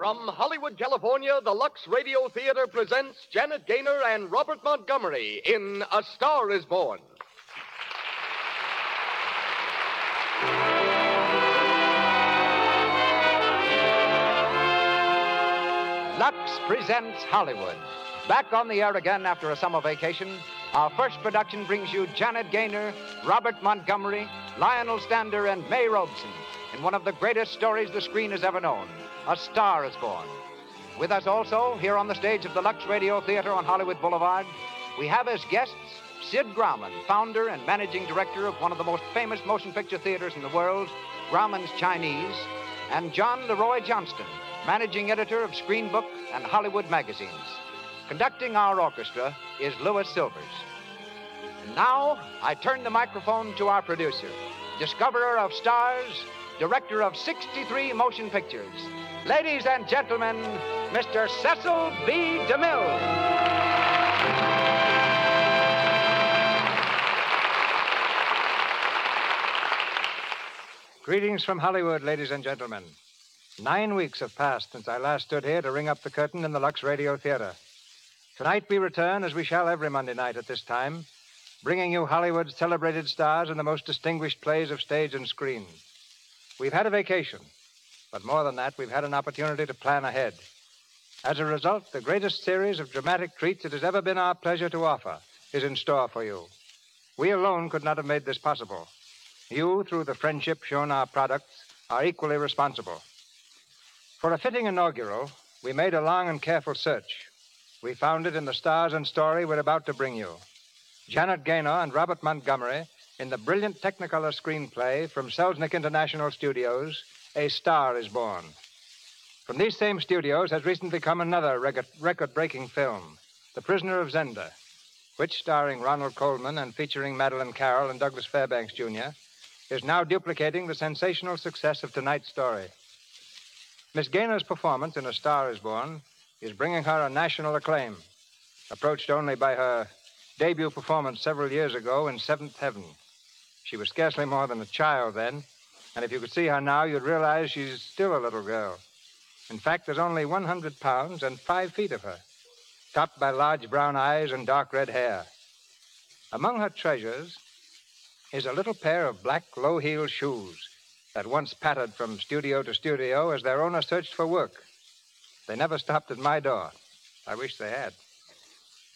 From Hollywood, California, the Lux Radio Theater presents Janet Gaynor and Robert Montgomery in A Star is Born. Lux presents Hollywood. Back on the air again after a summer vacation, our first production brings you Janet Gaynor, Robert Montgomery, Lionel Stander, and May Robson in one of the greatest stories the screen has ever known A Star is Born. With us also, here on the stage of the Lux Radio Theater on Hollywood Boulevard, we have as guests Sid Grauman, founder and managing director of one of the most famous motion picture theaters in the world, Grauman's Chinese, and John Leroy Johnston, managing editor of Screen Book and Hollywood magazines. Conducting our orchestra is Louis Silvers. And now, I turn the microphone to our producer, discoverer of stars, director of 63 motion pictures. Ladies and gentlemen, Mr. Cecil B. DeMille. Greetings from Hollywood, ladies and gentlemen. Nine weeks have passed since I last stood here to ring up the curtain in the Lux Radio Theater. Tonight we return, as we shall every Monday night at this time, bringing you Hollywood's celebrated stars and the most distinguished plays of stage and screen. We've had a vacation, but more than that, we've had an opportunity to plan ahead. As a result, the greatest series of dramatic treats it has ever been our pleasure to offer is in store for you. We alone could not have made this possible. You, through the friendship shown our products, are equally responsible. For a fitting inaugural, we made a long and careful search. We found it in the stars and story we're about to bring you. Janet Gaynor and Robert Montgomery in the brilliant Technicolor screenplay from Selznick International Studios, A Star is Born. From these same studios has recently come another record breaking film, The Prisoner of Zenda, which, starring Ronald Colman and featuring Madeleine Carroll and Douglas Fairbanks Jr., is now duplicating the sensational success of tonight's story. Miss Gaynor's performance in A Star is Born is bringing her a national acclaim, approached only by her debut performance several years ago in Seventh Heaven. She was scarcely more than a child then, and if you could see her now, you'd realize she's still a little girl. In fact, there's only 100 pounds and five feet of her, topped by large brown eyes and dark red hair. Among her treasures is a little pair of black low heeled shoes that once pattered from studio to studio as their owner searched for work. They never stopped at my door. I wish they had.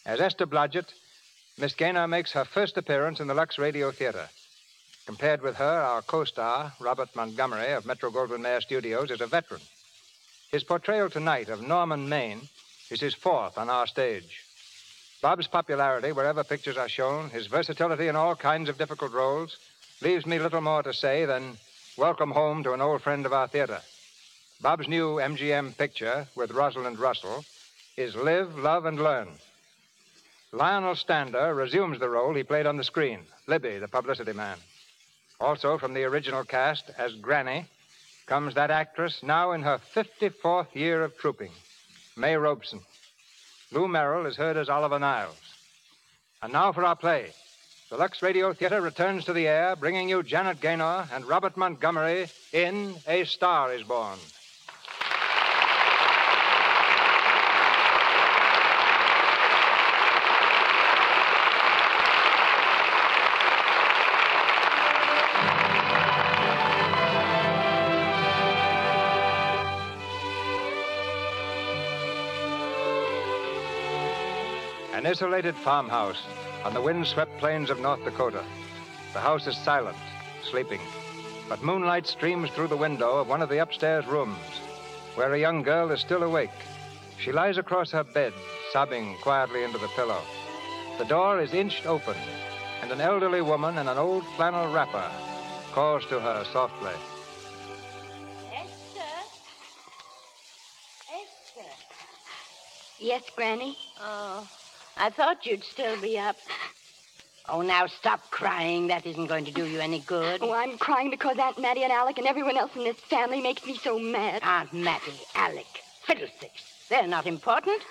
As Esther Blodgett, Miss Gaynor makes her first appearance in the Lux Radio Theater. Compared with her, our co star, Robert Montgomery of Metro Goldwyn Mayer Studios, is a veteran. His portrayal tonight of Norman Maine is his fourth on our stage. Bob's popularity wherever pictures are shown, his versatility in all kinds of difficult roles, leaves me little more to say than welcome home to an old friend of our theater. Bob's new MGM picture with Rosalind Russell is Live, Love, and Learn. Lionel Stander resumes the role he played on the screen, Libby, the publicity man. Also from the original cast as Granny comes that actress now in her 54th year of trooping, May Robson. Lou Merrill is heard as Oliver Niles. And now for our play. The Lux Radio Theater returns to the air, bringing you Janet Gaynor and Robert Montgomery in A Star is Born. Isolated farmhouse on the wind-swept plains of North Dakota. The house is silent, sleeping, but moonlight streams through the window of one of the upstairs rooms, where a young girl is still awake. She lies across her bed, sobbing quietly into the pillow. The door is inched open, and an elderly woman in an old flannel wrapper calls to her softly. Esther? Esther? Yes, Granny. Oh, I thought you'd still be up. Oh, now stop crying. That isn't going to do you any good. Oh, I'm crying because Aunt Mattie and Alec and everyone else in this family makes me so mad. Aunt Mattie, Alec, fiddlesticks. They're not important.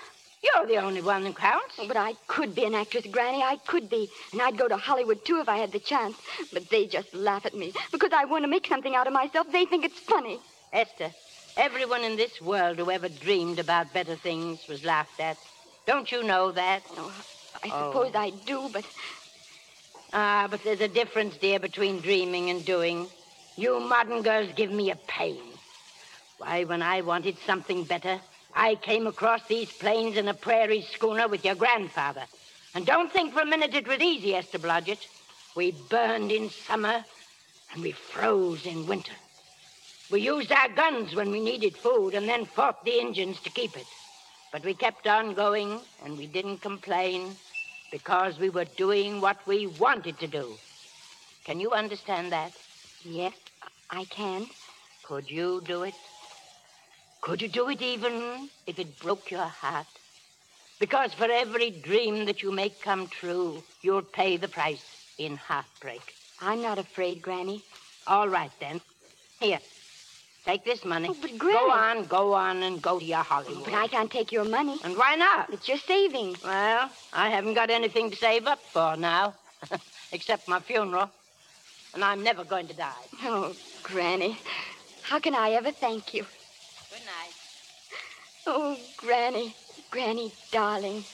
You're the only one who counts. Oh, but I could be an actress, Granny. I could be. And I'd go to Hollywood, too, if I had the chance. But they just laugh at me. Because I want to make something out of myself. They think it's funny. Esther, everyone in this world who ever dreamed about better things was laughed at. Don't you know that? Oh, I Oh. suppose I do, but Ah, but there's a difference, dear, between dreaming and doing. You modern girls give me a pain. Why, when I wanted something better, I came across these plains in a prairie schooner with your grandfather. And don't think for a minute it was easy, Esther Blodgett. We burned in summer and we froze in winter. We used our guns when we needed food and then fought the Indians to keep it. But we kept on going and we didn't complain because we were doing what we wanted to do. Can you understand that? yes, I can. Could you do it? Could you do it even if it broke your heart? Because for every dream that you make come true, you'll pay the price in heartbreak. I'm not afraid, Granny. All right, then. Here, take this money. Oh, but Granny- Go on, go on, and go to your Hollywood. But I can't take your money. And why not? It's your savings. Well, I haven't got anything to save up for now, except my funeral. And I'm never going to die. Oh, Granny. How can I ever thank you? Good night. Oh, Granny. Granny, darling.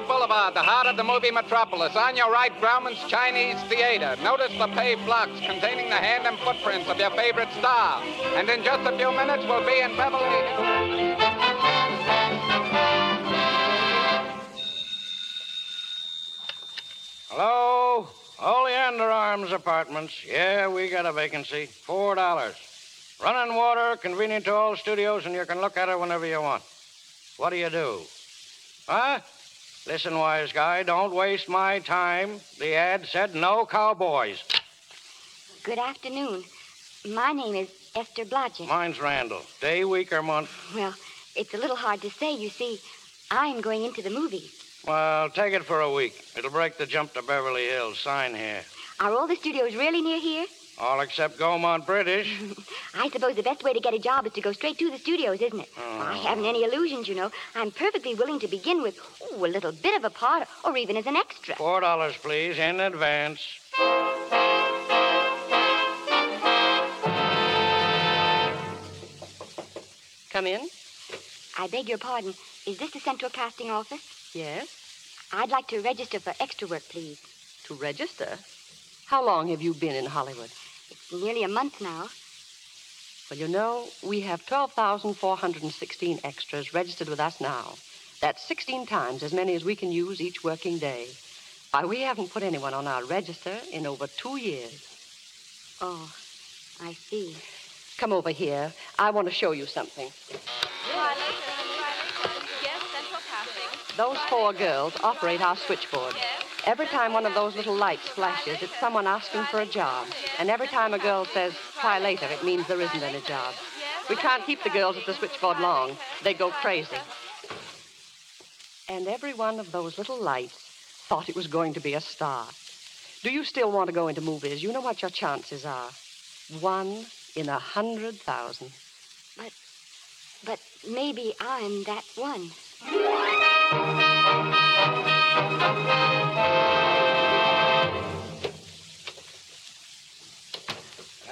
Hollywood Boulevard, the heart of the movie metropolis, on your right, Grauman's Chinese Theater. Notice the paved blocks containing the hand and footprints of your favorite star. And in just a few minutes, we'll be in Beverly. Hello? Oleander Arms Apartments. Yeah, we got a vacancy. Four dollars. Running water, convenient to all studios, and you can look at it whenever you want. What do you do? Huh? Listen, wise guy, don't waste my time. The ad said no cowboys. Good afternoon. My name is Esther Blodgett. Mine's Randall. Day, week, or month? Well, it's a little hard to say. You see, I'm going into the movies. Well, take it for a week. It'll break the jump to Beverly Hills. Sign here. Are all the studios really near here? All except Gaumont British. I suppose the best way to get a job is to go straight to the studios, isn't it? Oh. I haven't any illusions, you know. I'm perfectly willing to begin with ooh, a little bit of a part, or even as an extra. Four dollars, please, in advance. Come in. I beg your pardon. Is this the Central Casting Office? Yes. I'd like to register for extra work, please. To register. How long have you been in Hollywood? It's nearly a month now. Well, you know, we have 12,416 extras registered with us now. That's 16 times as many as we can use each working day. Why, we haven't put anyone on our register in over two years. Oh, I see. Come over here. I want to show you something. Those four girls operate our switchboard. Every time one of those little lights flashes, it's someone asking for a job. And every time a girl says, try later, it means there isn't any job. We can't keep the girls at the switchboard long. They go crazy. And every one of those little lights thought it was going to be a star. Do you still want to go into movies? You know what your chances are. One in a hundred thousand. But maybe I'm that one.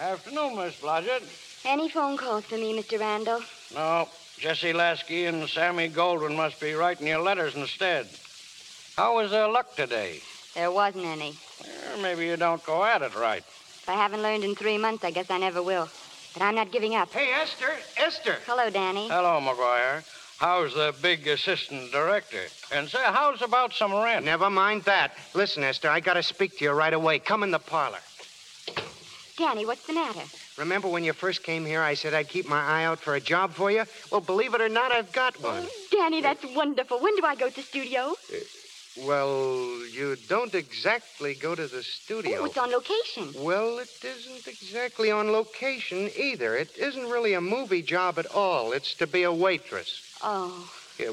Afternoon, Miss Blodgett. Any phone calls for me, Mr. Randall? No, Jesse Lasky and Sammy Goldwyn must be writing you letters instead. How was their luck today? There wasn't any. maybe you don't go at it right. If I haven't learned in three months, I guess I never will. But I'm not giving up. Hey, Esther, Esther. Hello, Danny. Hello, McGuire. How's the big assistant director? And say, how's about some rent? Never mind that. Listen, Esther, I gotta speak to you right away. Come in the parlor. Danny, what's the matter? Remember when you first came here, I said I'd keep my eye out for a job for you? Well, believe it or not, I've got one. Danny, that's wonderful. When do I go to the studio? Uh, well, you don't exactly go to the studio. Oh, it's on location. Well, it isn't exactly on location either. It isn't really a movie job at all. It's to be a waitress. Oh,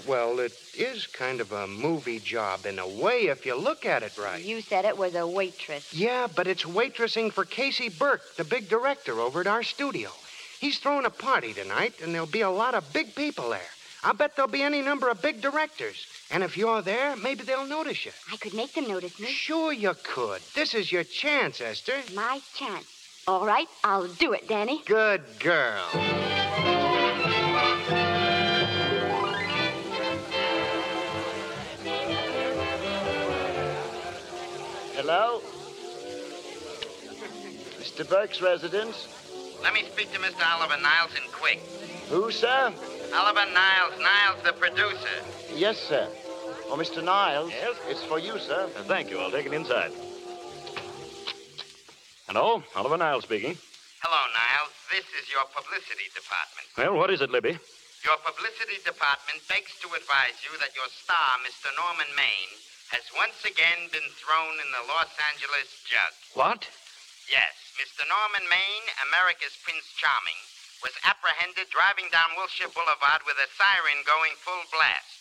Well, it is kind of a movie job in a way if you look at it right. you said it was a waitress. Yeah, but it's waitressing for Casey Burke, the big director over at our studio. He's throwing a party tonight, and there'll be a lot of big people there. I'll bet there'll be any number of big directors. And if you're there, maybe they'll notice you. I could make them notice me. Sure you could. This is your chance, Esther. My chance. All right, I'll do it, Danny. Good girl. Hello? Mr. Burke's residence? Let me speak to Mr. Oliver Niles in quick. Who, sir? Oliver Niles, Niles the producer. Yes, sir. Oh, Mr. Niles. Yes? It's for you, sir. Uh, thank you. I'll take it inside. Hello, Oliver Niles speaking. Hello, Niles. This is your publicity department. Well, what is it, Libby? Your publicity department begs to advise you that your star, Mr. Norman Maine, has once again been thrown in the Los Angeles jug. What? Yes, Mr. Norman Maine, America's Prince Charming, was apprehended driving down Wilshire Boulevard with a siren going full blast.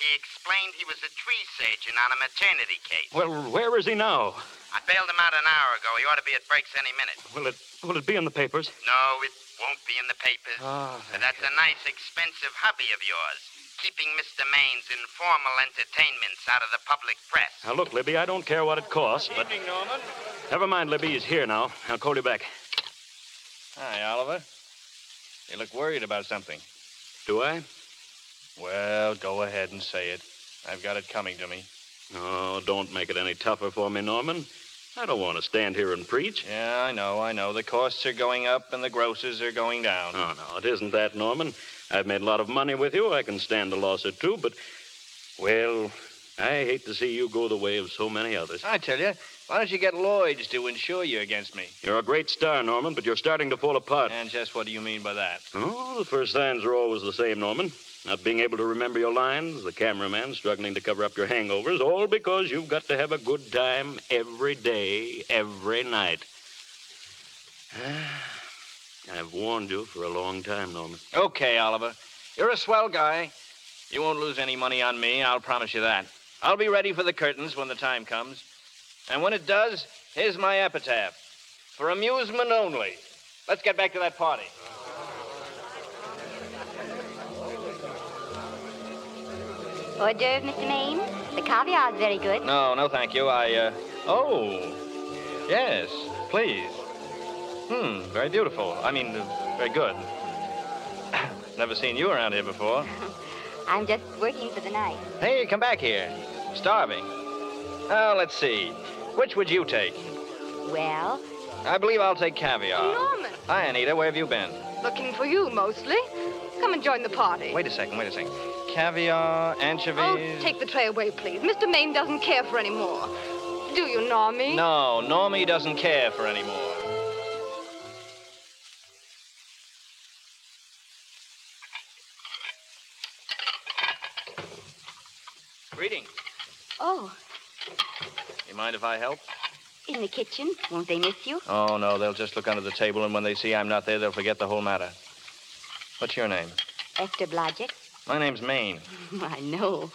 He explained he was a tree surgeon on a maternity case. Well, where is he now? I bailed him out an hour ago. He ought to be at Breaks any minute. Will it will it be in the papers? No, it won't be in the papers. Oh, but that's a nice, expensive hobby of yours. Keeping Mr. Maine's informal entertainments out of the public press. Now look, Libby, I don't care what it costs, but Evening, Norman. never mind, Libby. He's here now. I'll call you back. Hi, Oliver. You look worried about something. Do I? Well, go ahead and say it. I've got it coming to me. Oh, don't make it any tougher for me, Norman. I don't want to stand here and preach. Yeah, I know, I know. The costs are going up and the grosses are going down. Oh, no, it isn't that, Norman. I've made a lot of money with you. I can stand a loss or two, but, well, I hate to see you go the way of so many others. I tell you, why don't you get Lloyd's to insure you against me? You're a great star, Norman, but you're starting to fall apart. And just what do you mean by that? Oh, the first signs are always the same, Norman. Not being able to remember your lines, the cameraman struggling to cover up your hangovers, all because you've got to have a good time every day, every night. Ah. I've warned you for a long time, Norman. Okay, Oliver. You're a swell guy. You won't lose any money on me, I'll promise you that. I'll be ready for the curtains when the time comes. And when it does, here's my epitaph. For amusement only. Let's get back to that party. Hors d'oeuvre, Mr. Maine. The caviar's very good. No, no, thank you. I, uh. Oh. Yes, please. Hmm, very beautiful. I mean, very good. Never seen you around here before. I'm just working for the night. Hey, come back here. Starving. Oh, let's see. Which would you take? Well, I believe I'll take caviar. Norman. Hi, Anita. Where have you been? Looking for you, mostly. Come and join the party. Wait a second, wait a second. Caviar, anchovies. Oh, take the tray away, please. Mr. Maine doesn't care for any more. Do you, Normie? No, Normie doesn't care for any more. Oh, You mind if I help? in the kitchen. Won't they miss you? Oh, no, they'll just look under the table, and when they see I'm not there, they'll forget the whole matter. What's your name? Esther Blodgett. My name's Maine. I know.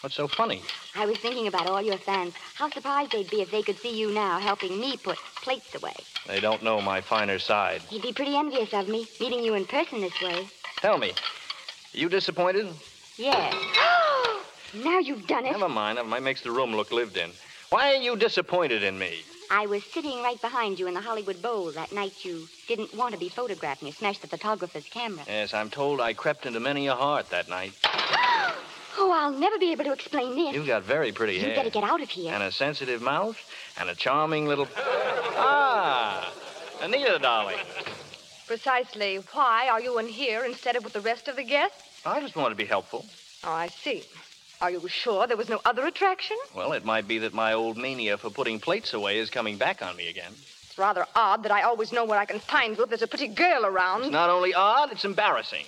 What's so funny? I was thinking about all your fans. How surprised they'd be if they could see you now helping me put plates away. They don't know my finer side. He'd be pretty envious of me, meeting you in person this way. Tell me, you disappointed? Yes. Now you've done it. Never mind. Never mind. Makes the room look lived in. Why are you disappointed in me? I was sitting right behind you in the Hollywood Bowl that night you didn't want to be photographed and you smashed the photographer's camera. Yes, I'm told I crept into many a heart that night. Oh, I'll never be able to explain this. You've got very pretty hair. You hair. better get out of here. And a sensitive mouth, and a charming little. Ah! Anita, darling. Precisely why are you in here instead of with the rest of the guests? I just want to be helpful. Oh, I see. Are you sure there was no other attraction? Well, it might be that my old mania for putting plates away is coming back on me again. It's rather odd that I always know where I can find you if there's a pretty girl around. It's not only odd, it's embarrassing.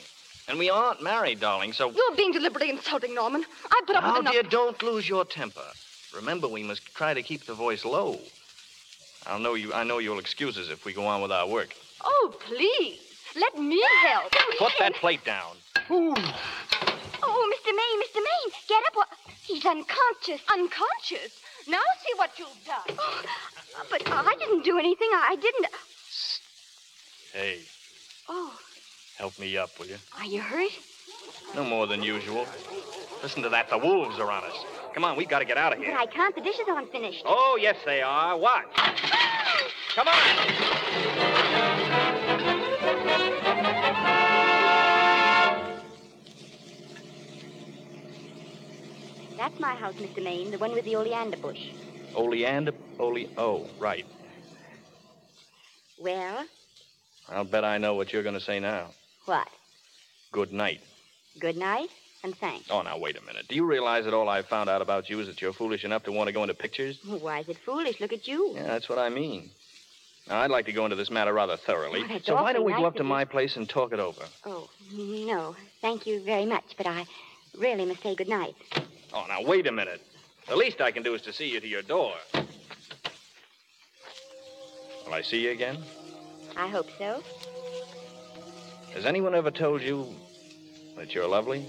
And we aren't married, darling, so. You're being deliberately insulting, Norman. I put up Now, with enough. Oh dear, don't lose your temper. Remember, we must try to keep the voice low. I'll know you. I know you'll excuse us if we go on with our work. Oh, please. Let me help. Put that plate down. Oh, Mr. Maine, get up. What? He's unconscious. Unconscious? Now see what you've done. Oh, but oh, I didn't do anything. I didn't. Hey, Oh, help me up, will you? are you hurt? No more than usual. Listen to that. The wolves are on us. Come on, we've got to get out of here. But. I can't. The dishes aren't finished. Oh, yes, they are. Watch. Come on. That's my house, Mr. Maine, the one with the oleander bush. Oleander. Ole. Oh, right. Well, I'll bet I know what you're going to say now. what? Good night. Good night and thanks. Oh, now, wait a minute. Do you realize that all I've found out about you is that you're foolish enough to want to go into pictures? Why is it foolish? Look at you. Yeah, that's what I mean. Now, I'd like to go into this matter rather thoroughly. Oh, so why don't we awfully go up to you. my place and talk it over? Oh, no. Thank you very much, but I really must say good night. Oh, now, wait a minute. The least I can do is to see you to your door. Will I see you again? I hope so. Has anyone ever told you that you're lovely?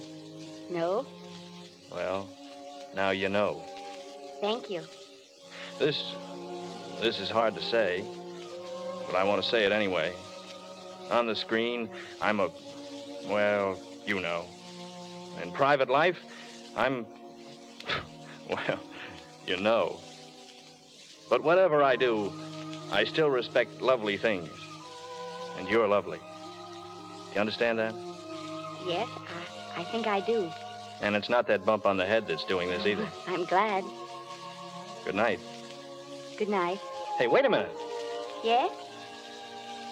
No? Well, now you know. Thank you. This. This is hard to say, but I want to say it anyway. On the screen, I'm a. Well, you know. In private life, I'm. Well, you know. But whatever I do, I still respect lovely things. And you're lovely. Do you understand that? Yes, I, I think I do. And it's not that bump on the head that's doing this either. I'm glad. Good night. Good night. Hey, wait a minute. Yes?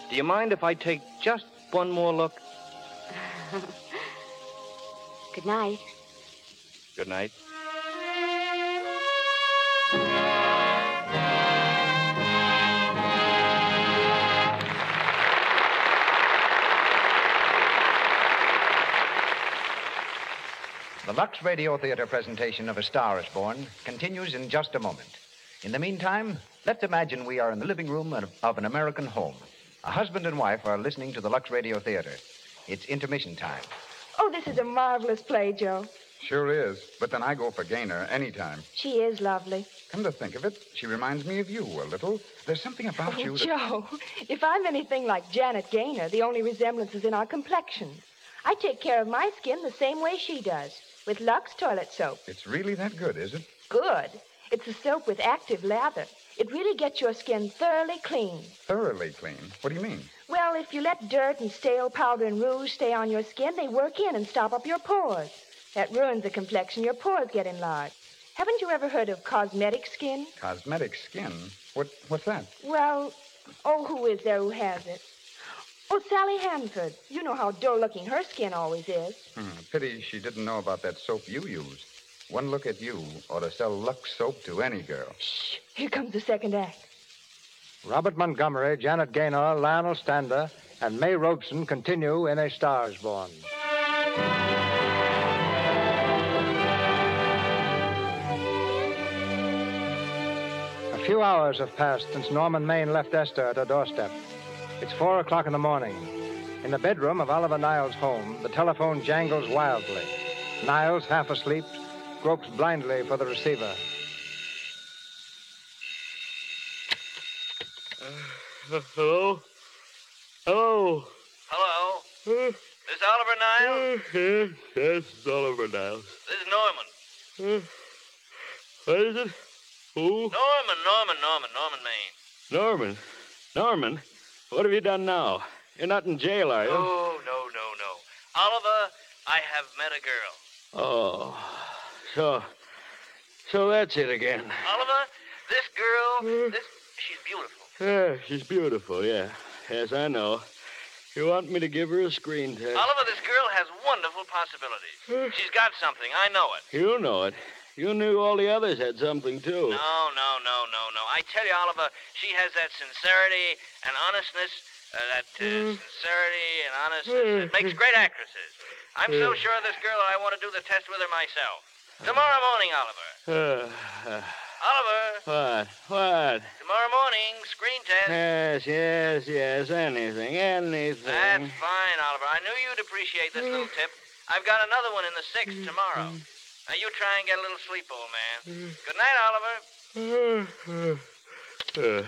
Do you mind if I take just one more look? Good night. Good night. Lux Radio Theater presentation of A Star is Born continues in just a moment. In the meantime, let's imagine we are in the living room of of an American home. A husband and wife are listening to the Lux Radio Theater. It's intermission time. Oh, this is a marvelous play, Joe. Sure is. But then I go for Gaynor anytime. She is lovely. Come to think of it, she reminds me of you a little. There's something about Oh, you that. Joe, if I'm anything like Janet Gaynor, the only resemblance is in our complexions. I take care of my skin the same way she does, with Lux toilet soap. It's really that good, is it? Good. It's a soap with active lather. It really gets your skin thoroughly clean. Thoroughly clean. What do you mean? Well, if you let dirt and stale powder and rouge stay on your skin, they work in and stop up your pores. That ruins the complexion. Your pores get enlarged. Haven't you ever heard of cosmetic skin? Cosmetic skin. What? What's that? Well, oh, who is there who has it? Oh, Sally Hanford. You know how dull-looking her skin always is. Hmm, pity she didn't know about that soap you use. One look at you ought to sell Lux soap to any girl. Shh. Here comes the second act. Robert Montgomery, Janet Gaynor, Lionel Stander, and May Robson continue in A Star is Born. A few hours have passed since Norman Maine left Esther at her doorstep. It's four o'clock in the morning. In the bedroom of Oliver Niles' home, the telephone jangles wildly. Niles, half asleep, gropes blindly for the receiver. Uh, hello? Hello? Hello? Uh, this Oliver Niles? Uh, yes, yes, it's Oliver Niles. This is Norman. What is it? Who? Norman, Norman, Norman, Norman Maine. Norman. Norman? What have you done now? You're not in jail, are you? No, no, no, no. Oliver, I have met a girl. Oh, so, so that's it again. Oliver, this girl, hmm. this she's beautiful. Yeah, she's beautiful, yeah. Yes, I know. You want me to give her a screen test? Oliver, this girl has wonderful possibilities. Hmm. She's got something. I know it. You know it. You knew all the others had something, too. No, no, no, no, no. I tell you, Oliver, she has that sincerity and honestness, uh, that uh, sincerity and honestness. It makes great actresses. I'm so sure of this girl that I want to do the test with her myself. Tomorrow morning, Oliver. Uh, Oliver, what? What? tomorrow morning, screen test. Yes, yes, yes. Anything, anything. That's fine, Oliver. I knew you'd appreciate this little tip. I've got another one in the sixth tomorrow. Now you try and get a little sleep, old man. Good night, Oliver. Uh,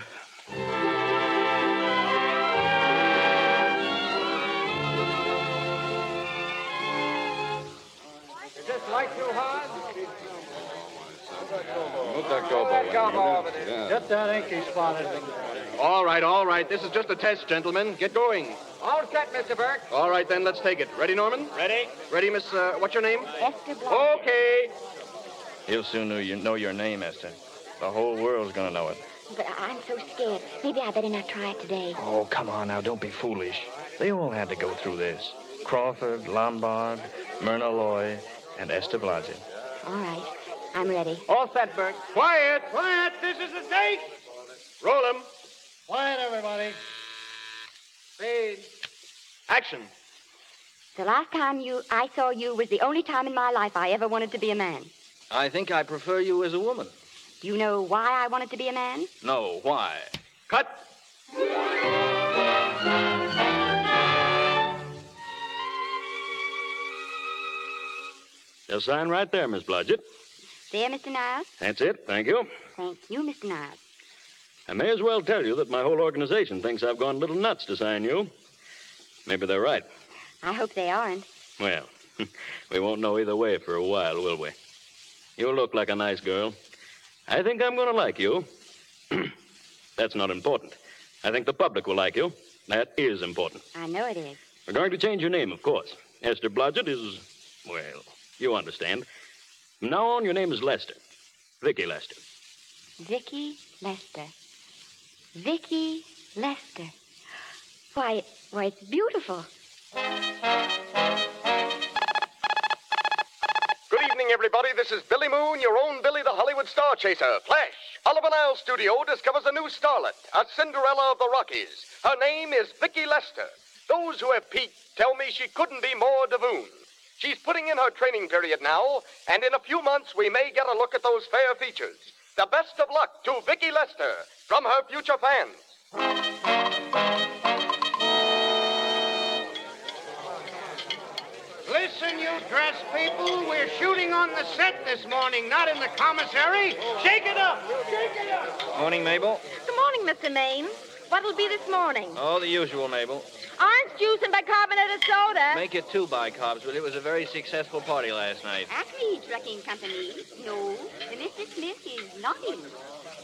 Is this light too hard? Move that gobo. Gobo over there. Yeah. Get that inky spot in. All right, all right. This is just a test, gentlemen. Get going. All set, Mr. Burke. All right, then, let's take it. Ready, Norman? Ready? Ready, Miss, uh, what's your name? Esther Blanchard. Okay. He'll soon know, you, know your name, Esther. The whole world's gonna know it. But I'm so scared. Maybe I better not try it today. Oh, come on now, don't be foolish. They all had to go through this. Crawford, Lombard, Myrna Loy, and Esther Blodgett. All right. I'm ready. All set, Burke. Quiet. Quiet. This is the take. Roll 'em. Quiet, everybody. Speed. Action. The last time you I saw you was the only time in my life I ever wanted to be a man. I think I prefer you as a woman. Do you know why I wanted to be a man? No, why? Cut. Just sign right there, Miss Blodgett. There, Mr. Niles. That's it. Thank you. Thank you, Mr. Niles. I may as well tell you that my whole organization thinks I've gone a little nuts to sign you. Maybe they're right. I hope they aren't. Well, we won't know either way for a while, will we? You look like a nice girl. I think I'm going to like you. That's not important. I think the public will like you. That is important. I know it is. We're going to change your name, of course. Esther Blodgett is, well, you understand. From now on, your name is Lester. Vicky Lester. Vicky Lester. Vicky Lester. Why, why, it's beautiful. Good evening, everybody. This is Billy Moon, your own Billy the Hollywood Star Chaser. Flash. Oliver Niles Studio discovers a new starlet, a Cinderella of the Rockies. Her name is Vicky Lester. Those who have peeked tell me she couldn't be more Davoon. She's putting in her training period now, and in a few months we may get a look at those fair features. The best of luck to Vicky Lester from her future fans. Listen, you dress people. We're shooting on the set this morning, not in the commissary. Shake it up. Shake it up. Morning, Mabel. Good morning, Mr. Maine. What'll be this morning? Oh, the usual, Mabel. Orange juice and bicarbonated soda. Make it two bicarbs, but it was a very successful party last night. Acme Trucking Company. No, the Mr. Smith is not in.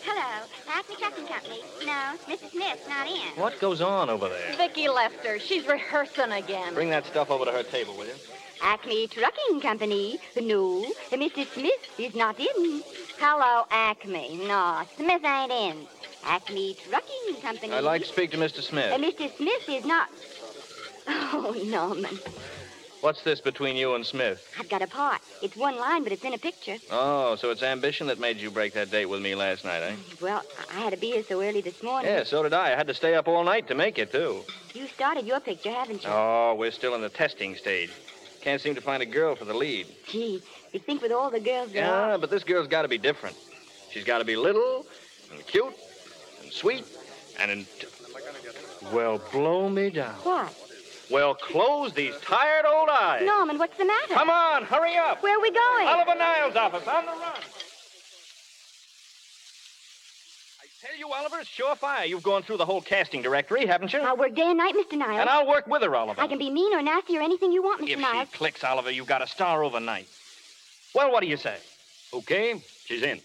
Hello, Acme Trucking Company. No, Mr. Smith's not in. What goes on over there? Vicky Lester. She's rehearsing again. Bring that stuff over to her table, will you? Acme Trucking Company. No, Mr. Smith is not in. Hello, Acme. No, Smith ain't in. Acme Trucking Company. I'd like to speak to Mr. Smith. Uh, Mr. Smith is not. Oh, Norman. What's this between you and Smith? I've got a part. It's one line, but it's in a picture. Oh, so it's ambition that made you break that date with me last night, eh? Well, I had to be here so early this morning. Yeah, so did I. I had to stay up all night to make it, too. You started your picture, haven't you? Oh, we're still in the testing stage. Can't seem to find a girl for the lead. Gee, you think with all the girls there are... Yeah, but this girl's got to be different. She's got to be little and cute and sweet and. In... Well, blow me down. What? Well, close these tired old eyes. Norman, what's the matter? Come on, hurry up. Where are we going? Oliver Niles' office, on the run. I tell you, Oliver, it's surefire. You've gone through the whole casting directory, haven't you? Uh, I'll work day and night, Mr. Niles. And I'll work with her, Oliver. I can be mean or nasty or anything you want, Mr. If Niles. If she clicks, Oliver, you've got a star overnight. Well, what do you say? Okay, she's in.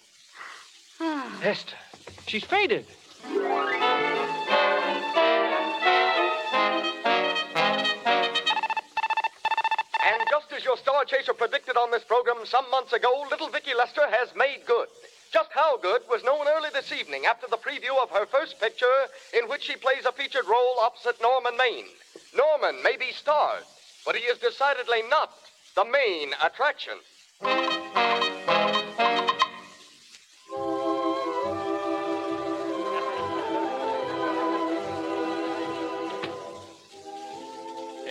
Esther, she's fainted. And just as your star chaser predicted on this program some months ago, little Vicky Lester has made good. Just how good was known early this evening after the preview of her first picture, in which she plays a featured role opposite Norman Maine. Norman may be starred, but he is decidedly not the main attraction.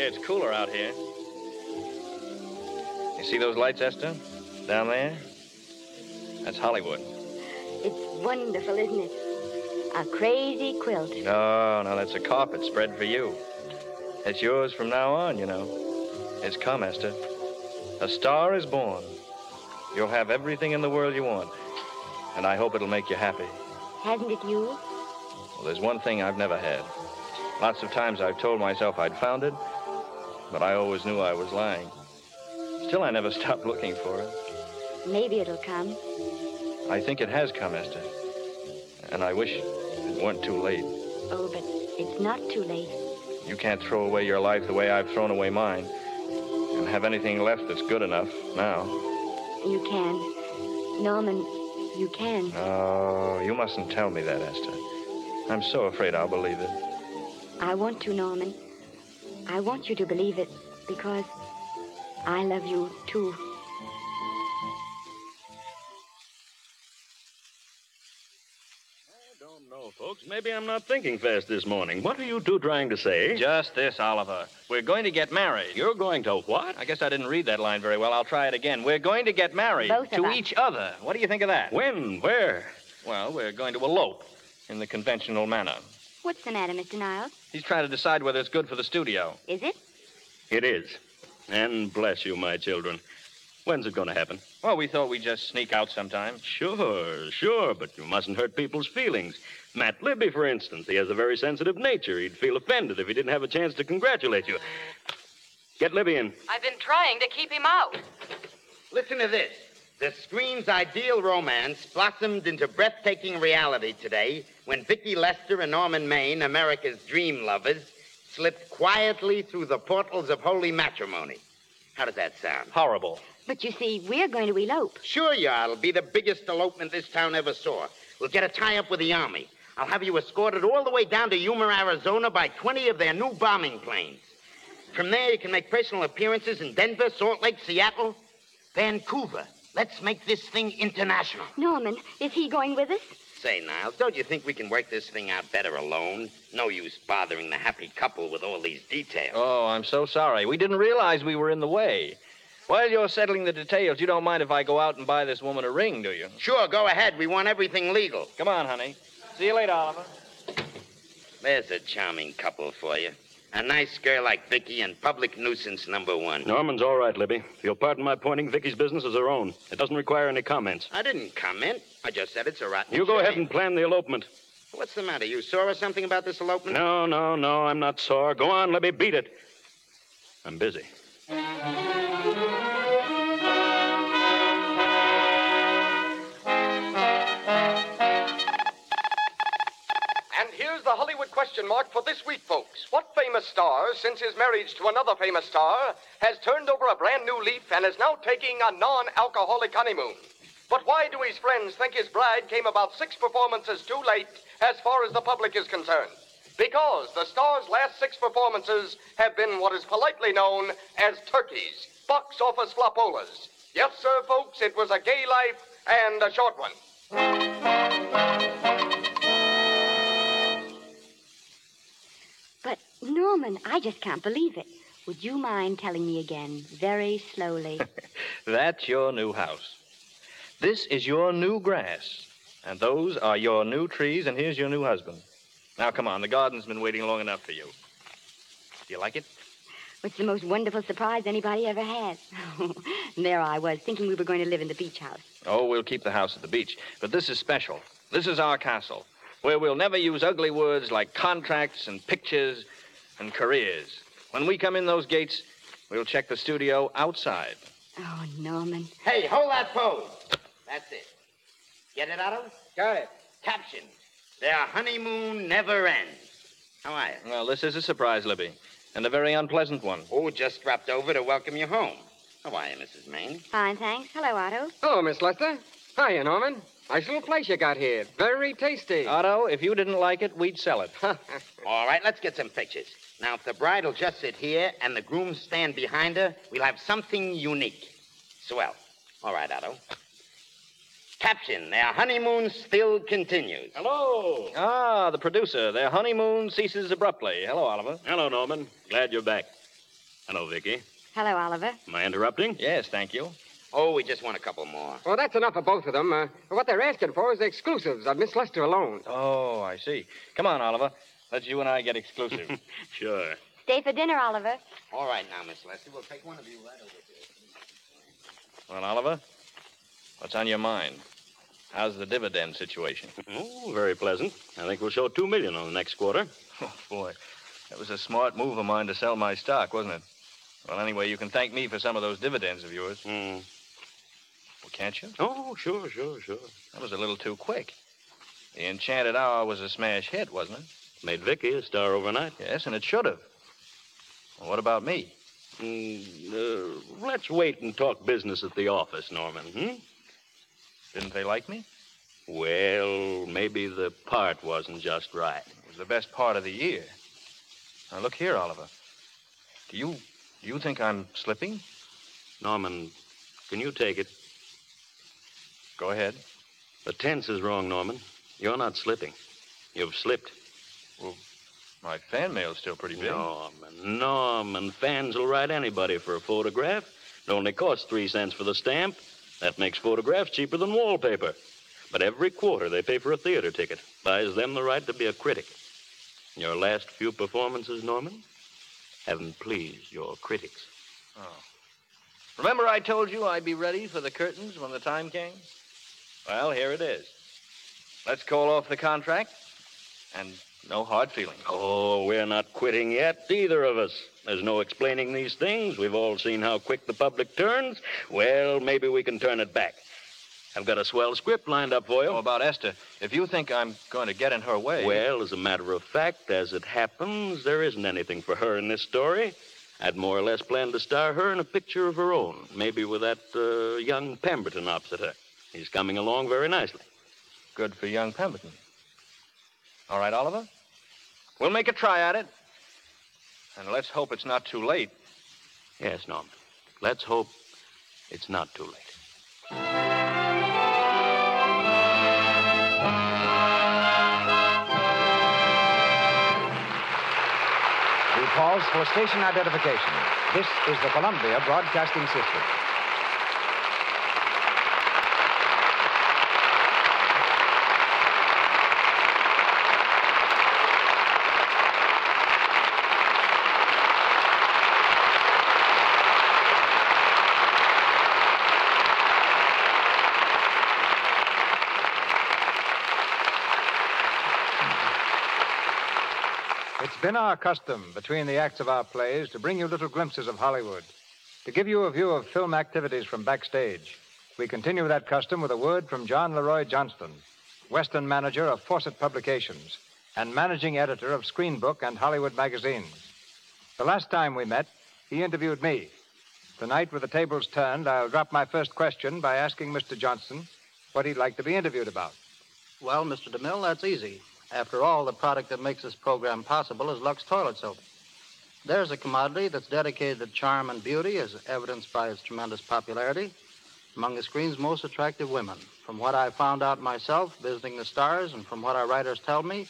It's cooler out here. You see those lights, Esther? Down there? That's Hollywood. It's wonderful, isn't it? A crazy quilt. No, no, that's a carpet spread for you. It's yours from now on, you know. It's come, Esther. A star is born. You'll have everything in the world you want. And I hope it'll make you happy. Hasn't it you? Well, there's one thing I've never had. Lots of times I've told myself I'd found it, but I always knew I was lying. Still, I never stopped looking for it. Maybe it'll come. I think it has come, Esther. And I wish it weren't too late. Oh, but it's not too late. You can't throw away your life the way I've thrown away mine and have anything left that's good enough now. You can. Norman, you can. Oh, you mustn't tell me that, Esther. I'm so afraid I'll believe it. I want to, Norman. I want you to believe it because I love you too. No, folks, maybe I'm not thinking fast this morning. What are you two trying to say? Just this, Oliver. We're going to get married. You're going to what? I guess I didn't read that line very well. I'll try it again. We're going to get married Both of to us. each other. What do you think of that? When? Where? Well, we're going to elope in the conventional manner. What's the matter, Mr. Niles? He's trying to decide whether it's good for the studio. Is it? It is. And bless you, my children. When's it going to happen? Well, we thought we'd just sneak out sometime. Sure, sure, but you mustn't hurt people's feelings. Matt Libby, for instance, he has a very sensitive nature. He'd feel offended if he didn't have a chance to congratulate you. Get Libby in. I've been trying to keep him out. Listen to this. The screen's ideal romance blossomed into breathtaking reality today when Vicky Lester and Norman Maine, America's dream lovers, slipped quietly through the portals of holy matrimony. How does that sound? Horrible. But you see, we're going to elope. Sure you are. It'll be the biggest elopement this town ever saw. We'll get a tie-up with the Army. I'll have you escorted all the way down to Yuma, Arizona by 20 of their new bombing planes. From there, you can make personal appearances in Denver, Salt Lake, Seattle, Vancouver. Let's make this thing international. Norman, is he going with us? Say, Niles, don't you think we can work this thing out better alone? No use bothering the happy couple with all these details. Oh, I'm so sorry. We didn't realize we were in the way. While you're settling the details, you don't mind if I go out and buy this woman a ring, do you? Sure, go ahead. We want everything legal. Come on, honey. See you later, Oliver. There's a charming couple for you. A nice girl like Vicky and public nuisance number one. Norman's all right, Libby. If you'll pardon my pointing Vicky's business is her own. It doesn't require any comments. I didn't comment. I just said it's a rotten You go shame. ahead and plan the elopement. What's the matter? You sore or something about this elopement? No, no, no, I'm not sore. Go on, Libby, beat it. I'm busy. Question mark for this week, folks. What famous star, since his marriage to another famous star, has turned over a brand new leaf and is now taking a non alcoholic honeymoon? But why do his friends think his bride came about six performances too late as far as the public is concerned? Because the star's last six performances have been what is politely known as turkeys, box office flopolas. Yes, sir, folks, it was a gay life and a short one. Norman, I just can't believe it. Would you mind telling me again, very slowly? That's your new house. This is your new grass. And those are your new trees, and here's your new husband. Now, come on. The garden's been waiting long enough for you. Do you like it? It's the most wonderful surprise anybody ever had. and there I was, thinking we were going to live in the beach house. Oh, we'll keep the house at the beach. But this is special. This is our castle, where we'll never use ugly words like contracts and pictures and careers. When we come in those gates, we'll check the studio outside. Oh, Norman. Hey, hold that pose. That's it. Get it, Otto? Got it. Caption. Their honeymoon never ends. How are you? Well, this is a surprise, Libby, and a very unpleasant one. Oh, just dropped over to welcome you home. How are you, Mrs. Maine? Fine, thanks. Hello, Otto. Hello, Miss Lester. Hiya, Norman. Nice little place you got here. Very tasty. Otto, if you didn't like it, we'd sell it. All right, let's get some pictures. Now, if the bride will just sit here and the groom stand behind her, we'll have something unique. Swell. All right, Otto. Caption, their honeymoon still continues. Hello. Ah, the producer. Their honeymoon ceases abruptly. Hello, Oliver. Hello, Norman. Glad you're back. Hello, Vicki. Hello, Oliver. Am I interrupting? Yes, thank you. Oh, we just want a couple more. Well, that's enough of both of them. Uh, what they're asking for is the exclusives of Miss Lester alone. Oh, I see. Come on, Oliver. Let you and I get exclusive. sure. Stay for dinner, Oliver. All right now, Miss Lester. We'll take one of you right over here. Well, Oliver, what's on your mind? How's the dividend situation? Oh, very pleasant. I think we'll show two million on the next quarter. Oh, boy. That was a smart move of mine to sell my stock, wasn't it? Well, anyway, you can thank me for some of those dividends of yours. Mm. Well, can't you? Oh, sure, sure, sure. That was a little too quick. The Enchanted Hour was a smash hit, wasn't it? Made Vicki a star overnight. Yes, and it should have. Well, what about me? Mm, uh, let's wait and talk business at the office, Norman. Hmm? Didn't they like me? Well, maybe the part wasn't just right. It was the best part of the year. Now, look here, Oliver. Do you do you think I'm slipping? Norman, can you take it? Go ahead. The tense is wrong, Norman. You're not slipping. You've slipped. Well, my fan mail's still pretty big. Norman, Norman, fans will write anybody for a photograph. It only costs three cents for the stamp. That makes photographs cheaper than wallpaper. But every quarter they pay for a theater ticket. Buys them the right to be a critic. Your last few performances, Norman, haven't pleased your critics. Oh. Remember I told you I'd be ready for the curtains when the time came? Well, here it is. Let's call off the contract and no hard feelings. Oh, we're not quitting yet, either of us. There's no explaining these things. We've all seen how quick the public turns. Well, maybe we can turn it back. I've got a swell script lined up for you. Oh, about Esther. If you think I'm going to get in her way. Well, as a matter of fact, as it happens, there isn't anything for her in this story. I'd more or less planned to star her in a picture of her own, maybe with that uh, young Pemberton opposite her. He's coming along very nicely. Good for young Pemberton. All right, Oliver? We'll make a try at it. And let's hope it's not too late. Yes, Norman. Let's hope it's not too late. We pause for station identification. This is the Columbia Broadcasting System. It's been our custom between the acts of our plays to bring you little glimpses of Hollywood, to give you a view of film activities from backstage. We continue that custom with a word from John Leroy Johnston, Western manager of Fawcett Publications and managing editor of Screenbook and Hollywood magazines. The last time we met, he interviewed me. Tonight, with the tables turned, I'll drop my first question by asking Mr. Johnston what he'd like to be interviewed about. Well, Mr. DeMille, that's easy. After all, the product that makes this program possible is Lux Toilet Soap. There's a commodity that's dedicated to charm and beauty, as evidenced by its tremendous popularity among the screen's most attractive women. From what I found out myself visiting the stars, and from what our writers tell me,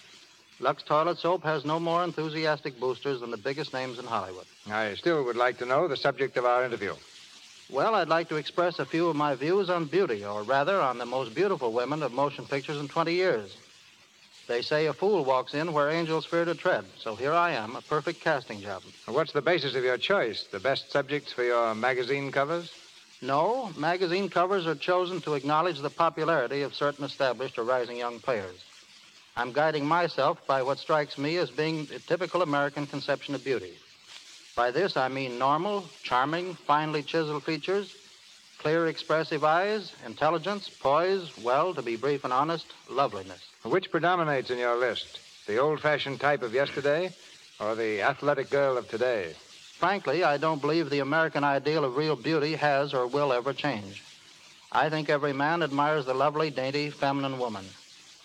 Lux Toilet Soap has no more enthusiastic boosters than the biggest names in Hollywood. I still would like to know the subject of our interview. Well, I'd like to express a few of my views on beauty, or rather, on the most beautiful women of motion pictures in 20 years. They say a fool walks in where angels fear to tread, so here I am, a perfect casting job. What's the basis of your choice? The best subjects for your magazine covers? No, magazine covers are chosen to acknowledge the popularity of certain established or rising young players. I'm guiding myself by what strikes me as being a typical American conception of beauty. By this, I mean normal, charming, finely chiseled features, clear, expressive eyes, intelligence, poise, well, to be brief and honest, loveliness. Which predominates in your list? The old fashioned type of yesterday or the athletic girl of today? frankly, I don't believe the American ideal of real beauty has or will ever change. I think every man admires the lovely, dainty, feminine woman.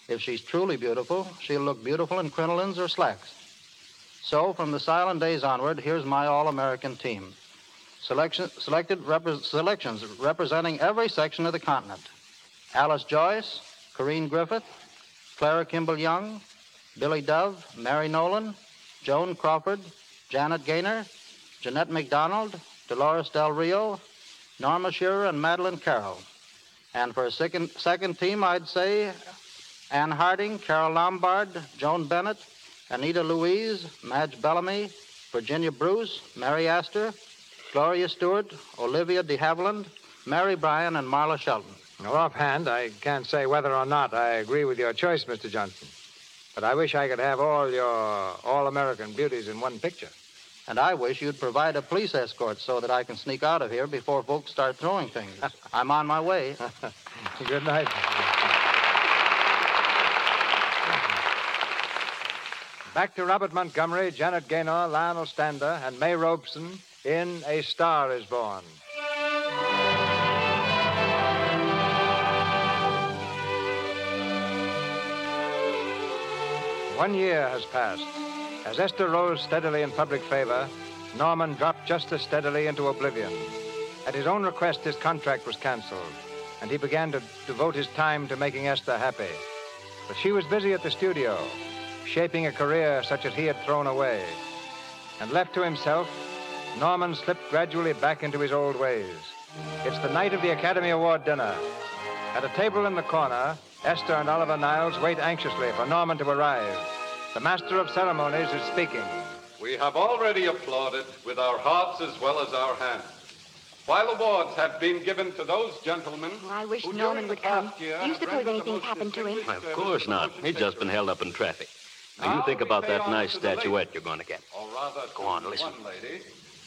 If she's truly beautiful, she'll look beautiful in crinolines or slacks. So, from the silent days onward, here's my all American team. Selection, selected repre- selections representing every section of the continent Alice Joyce, Corinne Griffith, Clara Kimball Young, Billie Dove, Mary Nolan, Joan Crawford, Janet Gaynor, Jeanette MacDonald, Dolores Del Rio, Norma Shearer, and Madeleine Carroll. And for a second, second team, I'd say Ann Harding, Carole Lombard, Joan Bennett, Anita Louise, Madge Bellamy, Virginia Bruce, Mary Astor, Gloria Stuart, Olivia de Havilland, Mary Brian, and Marla Shelton. Now, offhand, I can't say whether or not I agree with your choice, Mr. Johnson. But I wish I could have all your all American beauties in one picture. And I wish you'd provide a police escort so that I can sneak out of here before folks start throwing things. I'm on my way. Good night. Back to Robert Montgomery, Janet Gaynor, Lionel Stander, and May Robson in A Star is Born. One year has passed. As Esther rose steadily in public favor, Norman dropped just as steadily into oblivion. At his own request, his contract was canceled, and he began to devote his time to making Esther happy. But she was busy at the studio, shaping a career such as he had thrown away. And left to himself, Norman slipped gradually back into his old ways. It's the night of the Academy Award dinner. At a table in the corner, Esther and Oliver Niles wait anxiously for Norman to arrive. The master of ceremonies is speaking. We have already applauded with our hearts as well as our hands. While awards have been given to those gentlemen. Oh, I wish Norman would come. Do you suppose anything's happened to him? Of course not. He's just been held up in traffic. Now, you think ah, about that nice statuette you're going to get. Or rather, Go on, listen. One lady,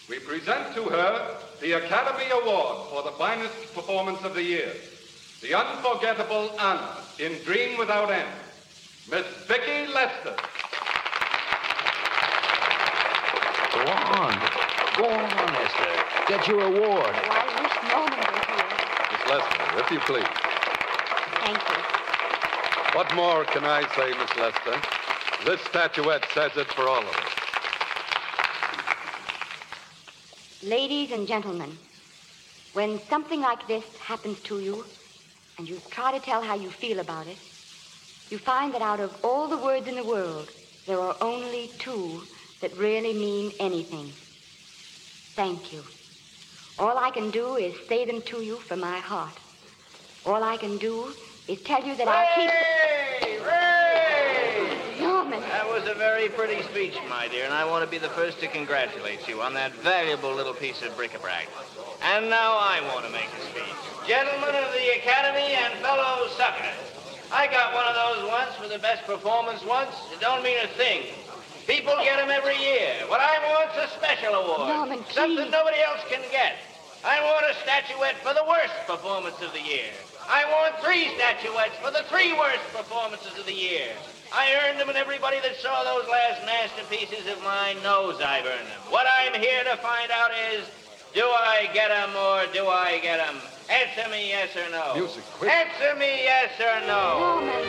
we present to her the Academy Award for the finest performance of the year. The unforgettable Anna in Dream Without End. Miss Vicki Lester. Go on. Go on, Esther. Get your award. I wish Norman were here. Miss Lester, if you please. Thank you. What more can I say, Miss Lester? This statuette says it for all of us. Ladies and gentlemen, when something like this happens to you, and you try to tell how you feel about it, you find that out of all the words in the world, there are only two that really mean anything. Thank you. All I can do is say them to you from my heart. All I can do is tell you that I'll keep. Ray! Norman. That was a very pretty speech, my dear, and I want to be the first to congratulate you on that valuable little piece of bric-a-brac. And now I want to make a speech. Gentlemen of the Academy and fellow suckers, I got one of those once for the best performance once. It don't mean a thing. People get them every year. What I want's a special award. Norman, Something nobody else can get. I want a statuette for the worst performance of the year. I want three statuettes for the three worst performances of the year. I earned them, and everybody that saw those last masterpieces of mine knows I've earned them. What I'm here to find out is, do I get 'em or do I get 'em? Answer me yes or no. Music, quick. Answer me yes or no. Norman.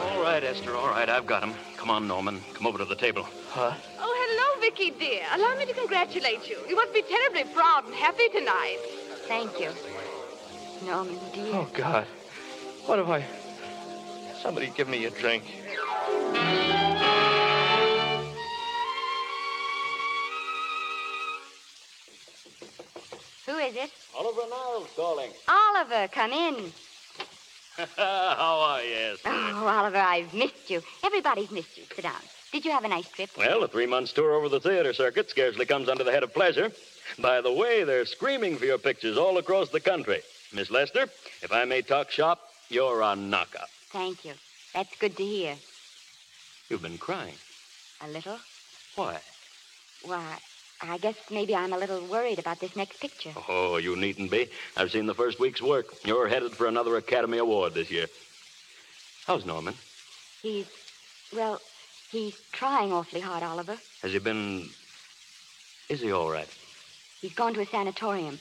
All right, Esther, all right. I've got him. Come on, Norman. Come over to the table. Huh? Oh, hello, Vicki, dear. Allow me to congratulate you. You must be terribly proud and happy tonight. Thank you. Norman, dear. Oh, God. What have I. Somebody give me a drink. Who is it? Oliver Niles calling. Oliver, come in. How are you, Esther? Oh, Oliver, I've missed you. Everybody's missed you. Sit down. Did you have a nice trip? Well, a three months tour over the theater circuit scarcely comes under the head of pleasure. By the way, they're screaming for your pictures all across the country. Miss Lester, if I may talk shop, you're a knockout. Thank you. That's good to hear. You've been crying. A little? Why? Why, I guess maybe I'm a little worried about this next picture. Oh, you needn't be. I've seen the first week's work. You're headed for another Academy Award this year. How's Norman? He's, well, he's trying awfully hard, Oliver. Has he been Is he all right? He's gone to a sanatorium.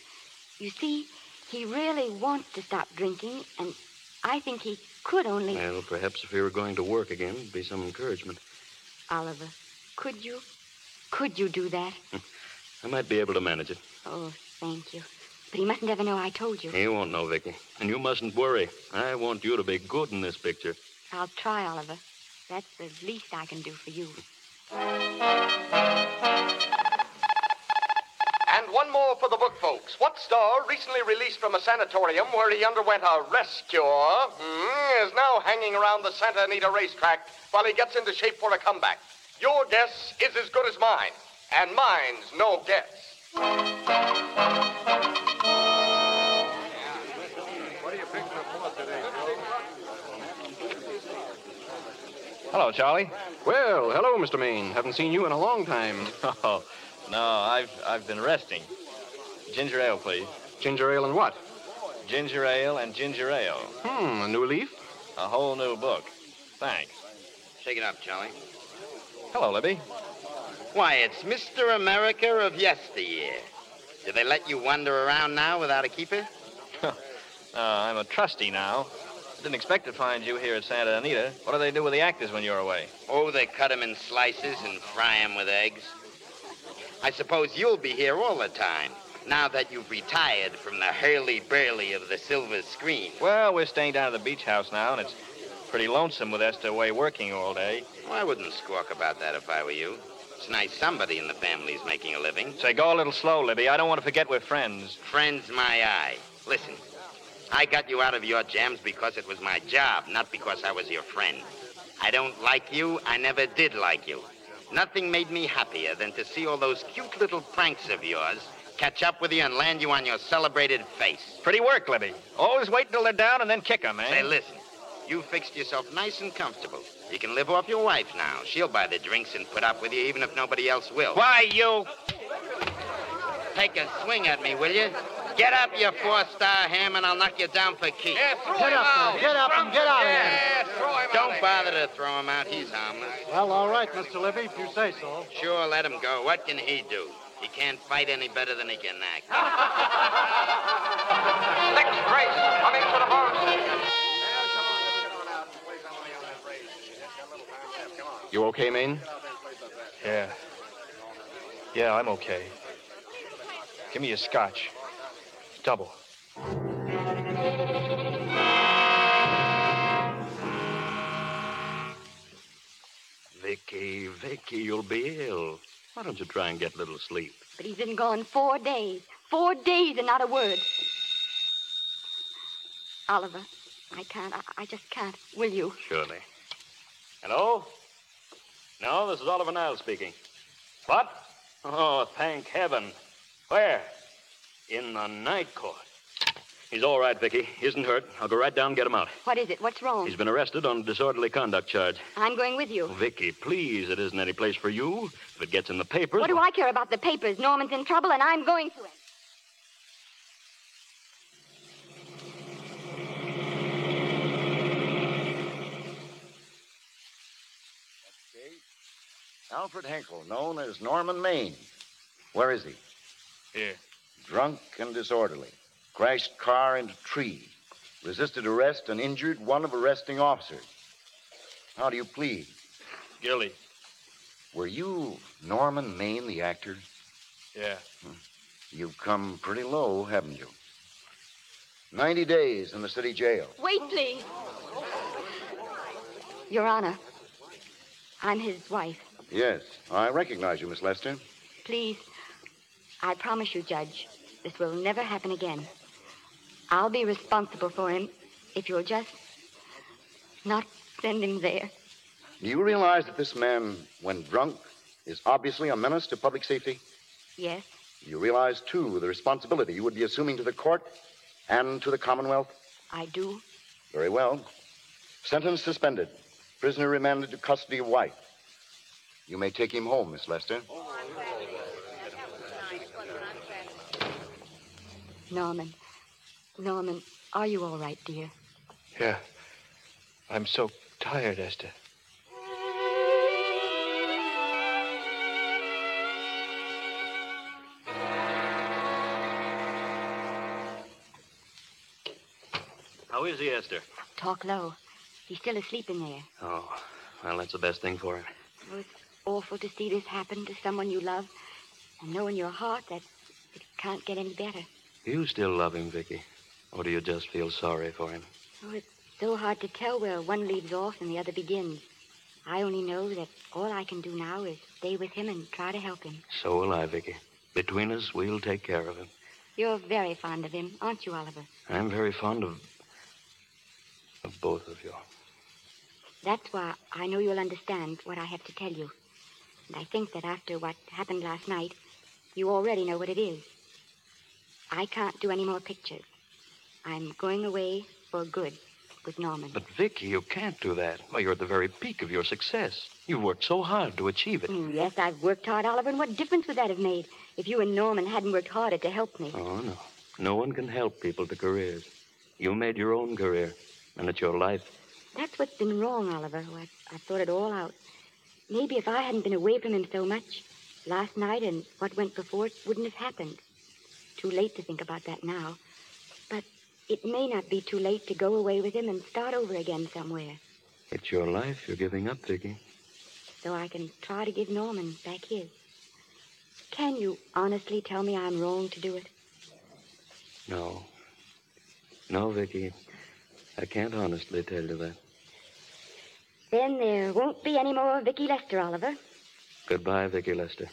You see, he really wants to stop drinking, and I think he could only. Well, perhaps if he were going to work again, it'd be some encouragement. Oliver, could you? Could you do that? I might be able to manage it. Oh, thank you. But he mustn't ever know I told you. He won't know, Vicki. And you mustn't worry. I want you to be good in this picture. I'll try, Oliver. That's the least I can do for you. And one more for the book folks. What star, recently released from a sanatorium where he underwent a rescue, hmm, is now hanging around the Santa Anita racetrack while he gets into shape for a comeback? Your guess is as good as mine, and mine's no guess. Hello, Charlie. Well, hello, Mr. Maine. Haven't seen you in a long time. Oh, no, I've I've been resting. Ginger ale, please. Ginger ale and what? Ginger ale and ginger ale. Hmm, a new leaf? A whole new book. Thanks. Shake it up, Charlie. Hello, Libby. Why, it's Mr. America of yesteryear. Do they let you wander around now without a keeper? Uh, I'm a trustee now. I Didn't expect to find you here at Santa Anita. What do they do with the actors when you're away? Oh, they cut 'em in slices and fry 'em with eggs. I suppose you'll be here all the time, now that you've retired from the hurly-burly of the silver screen. Well, we're staying down at the beach house now, and it's pretty lonesome with Esther away working all day. Well, I wouldn't squawk about that if I were you. It's nice somebody in the family's making a living. Say, go a little slow, Libby. I don't want to forget we're friends. Friends, my eye. Listen, I got you out of your jams because it was my job, not because I was your friend. I don't like you. I never did like you. Nothing made me happier than to see all those cute little pranks of yours catch up with you and land you on your celebrated face. Pretty work, Libby. Always wait till they're down and then kick 'em, eh? Say, listen. You fixed yourself nice and comfortable. You can live off your wife now. She'll buy the drinks and put up with you even if nobody else will. Why, you... Take a swing at me, will you? Get up, you four-star ham, and I'll knock you down for keeps. Get up, now. Get up and get out of here. Don't bother to throw him out. He's harmless. Well, all right, Mr. Libby, if you say so. Sure, let him go. What can he do? He can't fight any better than he can act. Next race, coming to the post. You okay, Maine? Yeah. Yeah, I'm okay. Give me a scotch. Double. Vicki, Vicki, you'll be ill. Why don't you try and get a little sleep? But he's been gone four days. Four days and not a word. Oliver, I can't. I, I just can't. Will you? Surely. Hello? No, this is Oliver Niles speaking. What? Oh, thank heaven. Where? In the night court. He's all right, Vicki. He isn't hurt. I'll go right down and get him out. What is it? What's wrong? He's been arrested on a disorderly conduct charge. I'm going with you. Oh, Vicki, please, it isn't any place for you. If it gets in the papers. What do I care about the papers? Norman's in trouble, and I'm going to him. Alfred Hinkel, known as Norman Maine. Where is he? Here. Drunk and disorderly. Crashed car into tree. Resisted arrest and injured one of arresting officers. How do you plead? Guilty. Were you Norman Maine, the actor? Yeah. Hmm. You've come pretty low, haven't you? 90 days in the city jail. Wait, please. Your Honor, I'm his wife. Yes, I recognize you, Miss Lester. Please, I promise you, Judge, this will never happen again. I'll be responsible for him if you'll just not send him there. Do you realize that this man, when drunk, is obviously a menace to public safety? Yes, You realize, too, the responsibility you would be assuming to the court and to the Commonwealth? I do. Very well. Sentence suspended. Prisoner remanded to custody of wife. You may take him home, Miss Lester. Norman. Norman, are you all right, dear? Yeah. I'm so tired, Esther. How is he, Esther? Talk low. He's still asleep in there. Oh, well, that's the best thing for him. Well, it's awful to see this happen to someone you love and know in your heart that it can't get any better. Do you still love him, Vicki? Or do you just feel sorry for him? Oh, it's so hard to tell where one leaves off and the other begins. I only know that all I can do now is stay with him and try to help him. So will I, Vicki. Between us, we'll take care of him. You're very fond of him, aren't you, Oliver? I'm very fond of. of both of you. That's why I know you'll understand what I have to tell you. And I think that after what happened last night, you already know what it is. I can't do any more pictures. I'm going away for good with Norman. But, Vicki, you can't do that. Why, you're at the very peak of your success. You've worked so hard to achieve it. Mm, Yes, I've worked hard, Oliver, and what difference would that have made if you and Norman hadn't worked harder to help me? Oh, no. No one can help people to careers. You made your own career, and it's your life. That's what's been wrong, Oliver. I, I thought it all out. Maybe if I hadn't been away from him so much, last night and what went before it wouldn't have happened. Too late to think about that now. But it may not be too late to go away with him and start over again somewhere. It's your life you're giving up, Vicki. So I can try to give Norman back his. Can you honestly tell me I'm wrong to do it? No. No, Vicki. I can't honestly tell you that. Then there won't be any more Vicki Lester, Oliver. Goodbye, Vicki Lester.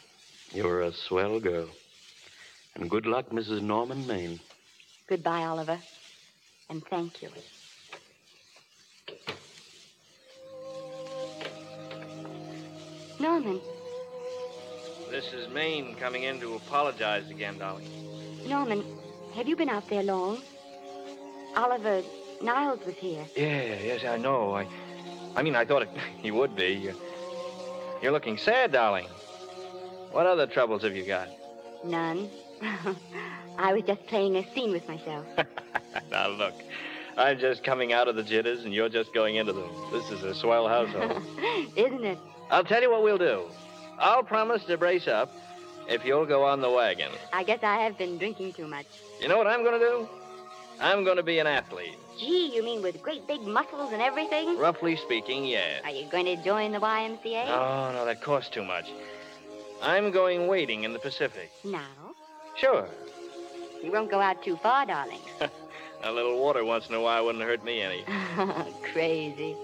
You're a swell girl. And good luck, Mrs. Norman Maine. Goodbye, Oliver. And thank you. Norman, This is Maine coming in to apologize again, darling. Norman, have you been out there long? Oliver Niles was here. Yeah, yes, I know. I, I mean, I thought it, he would be. You're, you're looking sad, darling. What other troubles have you got? None. I was just playing a scene with myself. now look, I'm just coming out of the jitters, and you're just going into them. This is a swell household. Isn't it? I'll tell you what we'll do. I'll promise to brace up if you'll go on the wagon. I guess I have been drinking too much. You know what I'm going to do? I'm going to be an athlete. Gee, you mean with great big muscles and everything? Roughly speaking, yes. Are you going to join the YMCA? Oh, no, that costs too much. I'm going wading in the Pacific. Now? Sure. You won't go out too far, darling. A little water once in a while wouldn't hurt me any. Crazy.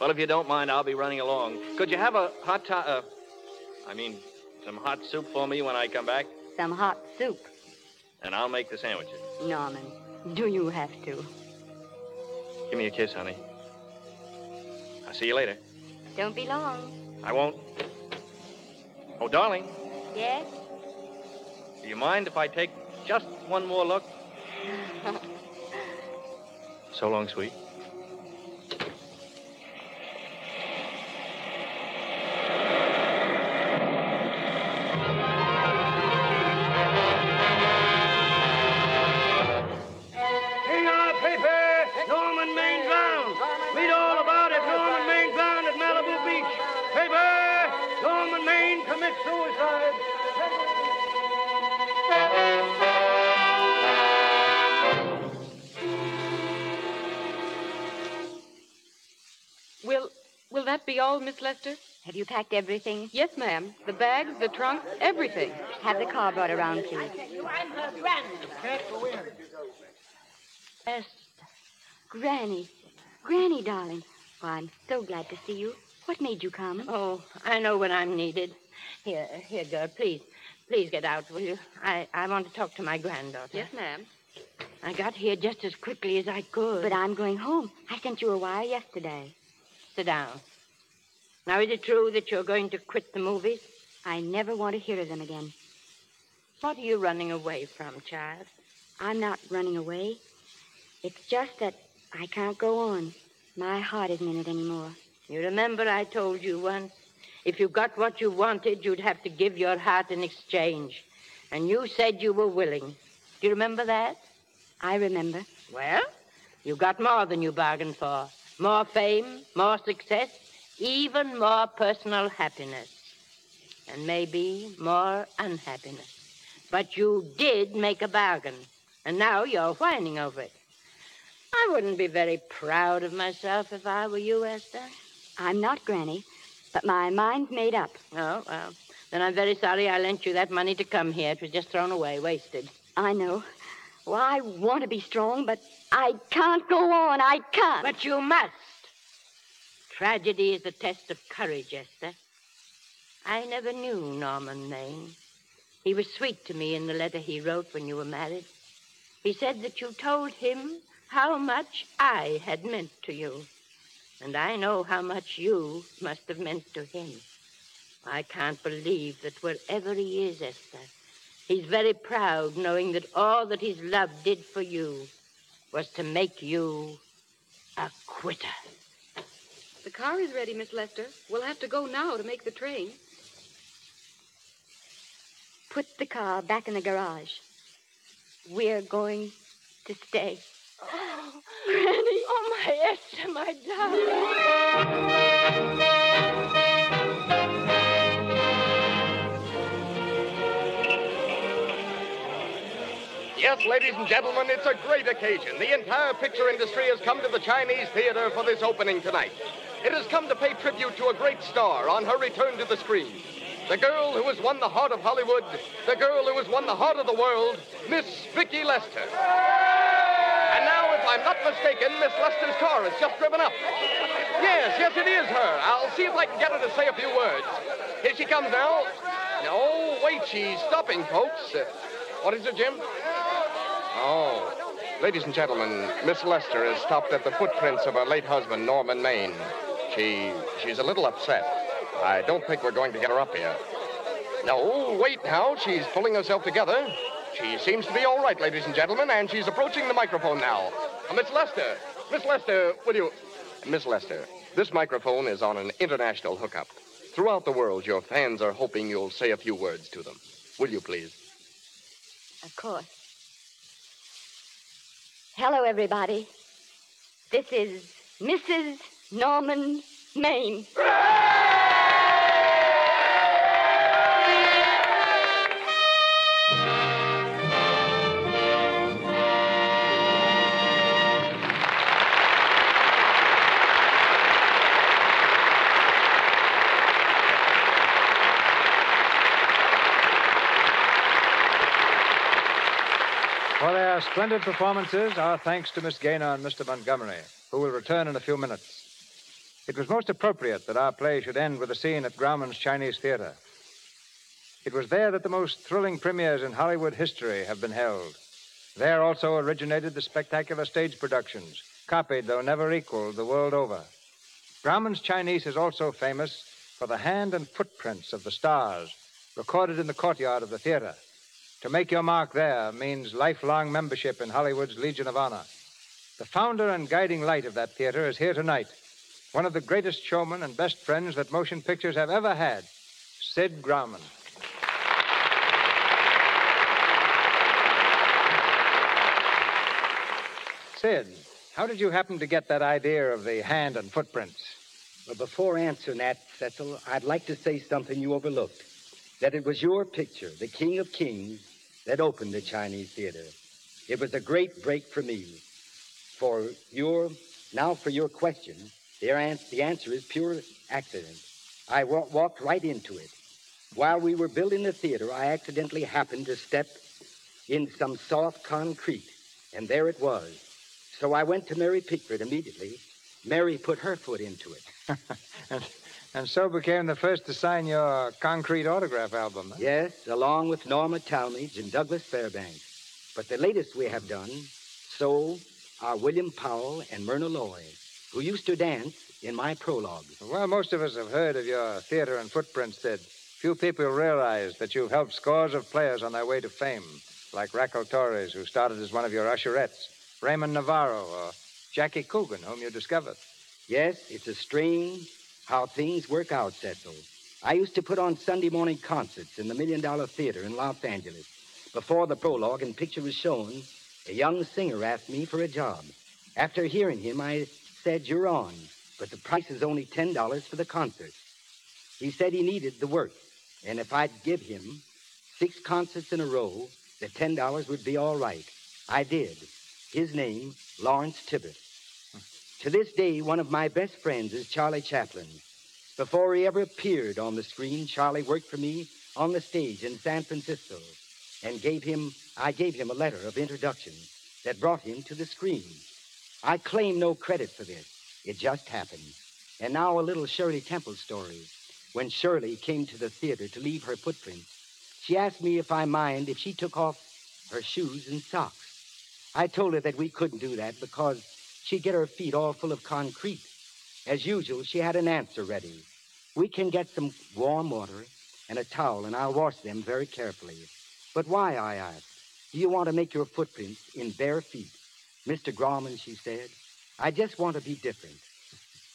Well, if you don't mind, I'll be running along. Could you have a hot to- uh, I mean, some hot soup for me when I come back? Some hot soup. And I'll make the sandwiches. Norman, do you have to? Give me a kiss, honey. I'll see you later. Don't be long. I won't. Oh, darling, Yes? do you mind if I take just one more look? So long, sweet. Lester? Have you packed everything? Yes, ma'am. The bags, the trunk, everything. Have the car brought around, please. I'm her granddaughter. Can't go in. Esther. Granny. Granny, darling. Oh, I'm so glad to see you. What made you come? Oh, I know when I'm needed. Here, here, girl, please. Please get out, will you? I, I want to talk to my granddaughter. Yes, ma'am. I got here just as quickly as I could. But I'm going home. I sent you a wire yesterday. Sit down. Now, is it true that you're going to quit the movies? I never want to hear of them again. What are you running away from, child? I'm not running away. It's just that I can't go on. My heart isn't in it anymore. You remember I told you once? If you got what you wanted, you'd have to give your heart in exchange. And you said you were willing. Do you remember that? I remember. Well, you got more than you bargained for. More fame, more success, even more personal happiness. And maybe more unhappiness. But you did make a bargain. And now you're whining over it. I wouldn't be very proud of myself if I were you, Esther. I'm not, Granny, but my mind's made up. Oh, well, then I'm very sorry I lent you that money to come here. It was just thrown away, wasted. I know. Well, I want to be strong, but I can't go on. I can't. But you must. Tragedy is the test of courage, Esther. I never knew Norman Maine. He was sweet to me in the letter he wrote when you were married. He said that you told him how much I had meant to you. And I know how much you must have meant to him. I can't believe that wherever he is, Esther, he's very proud knowing that all that his love did for you was to make you a quitter. The car is ready, Miss Lester. We'll have to go now to make the train. Put the car back in the garage. We're going to stay. Oh, Granny. Oh, my Esther, my darling. Yes, ladies and gentlemen, it's a great occasion. The entire picture industry has come to the Chinese Theater for this opening tonight. It has come to pay tribute to a great star on her return to the screen. The girl who has won the heart of Hollywood, the girl who has won the heart of the world, Miss Vicki Lester. And now, if I'm not mistaken, Miss Lester's car has just driven up. Yes, yes, it is her. I'll see if I can get her to say a few words. Here she comes now. No, wait, she's stopping, folks. Uh, what is it, Jim? Oh. Ladies and gentlemen, Miss Lester has stopped at the footprints of her late husband, Norman Maine. She she's a little upset. I don't think we're going to get her up here. No, wait now. She's pulling herself together. She seems to be all right, ladies and gentlemen, and she's approaching the microphone now. Uh, Miss Lester, Miss Lester, will you... Miss Lester, this microphone is on an international hookup. Throughout the world, your fans are hoping you'll say a few words to them. Will you, please? Of course. Hello, everybody. This is Mrs. Norman Maine. For their splendid performances, our thanks to Miss Gaynor and Mr. Montgomery, who will return in a few minutes. It was most appropriate that our play should end with a scene at Grauman's Chinese Theater. It was there that the most thrilling premieres in Hollywood history have been held. There also originated the spectacular stage productions, copied though never equaled the world over. Grauman's Chinese is also famous for the hand and footprints of the stars recorded in the courtyard of the theater. To make your mark there means lifelong membership in Hollywood's Legion of Honor. The founder and guiding light of that theater is here tonight. One of the greatest showmen and best friends that motion pictures have ever had, Sid Grauman. Sid, how did you happen to get that idea of the hand and footprints? Well, before answering that, Cecil, I'd like to say something you overlooked. That it was your picture, The King of Kings, that opened the Chinese Theater. It was a great break for me. For your, now for your question, the, ans- the answer is pure accident. I wa- walked right into it. While we were building the theater, I accidentally happened to step in some soft concrete, and there it was. So I went to Mary Pickford immediately. Mary put her foot into it. and, and so became the first to sign your concrete autograph album. huh? Yes, along with Norma Talmadge and Douglas Fairbanks. But the latest we have done, so are William Powell and Myrna Loy, who used to dance in my prologue. Well, most of us have heard of your theater and footprints, Sid. Few people realize that you've helped scores of players on their way to fame, like Raquel Torres, who started as one of your usherettes, Ramon Novarro, or Jackie Coogan, whom you discovered. Yes, it's a strange how things work out, Cecil. I used to put on Sunday morning concerts in the Million Dollar Theater in Los Angeles. Before the prologue and picture was shown, a young singer asked me for a job. After hearing him, I said, You're on, but the price is only $10 for the concert. He said he needed the work, and if I'd give him six concerts in a row, the $10 would be all right. I did. His name, Lawrence Tibbett. To this day, one of my best friends is Charlie Chaplin. Before he ever appeared on the screen, Charlie worked for me on the stage in San Francisco and gave him I gave him a letter of introduction that brought him to the screen. I claim no credit for this. It just happened. And now a little Shirley Temple story. When Shirley came to the theater to leave her footprints, she asked me if I mind if she took off her shoes and socks. I told her that we couldn't do that because she'd get her feet all full of concrete. As usual, she had an answer ready. We can get some warm water and a towel, and I'll wash them very carefully. But why, I asked, do you want to make your footprints in bare feet? Mr. Grauman, she said, I just want to be different.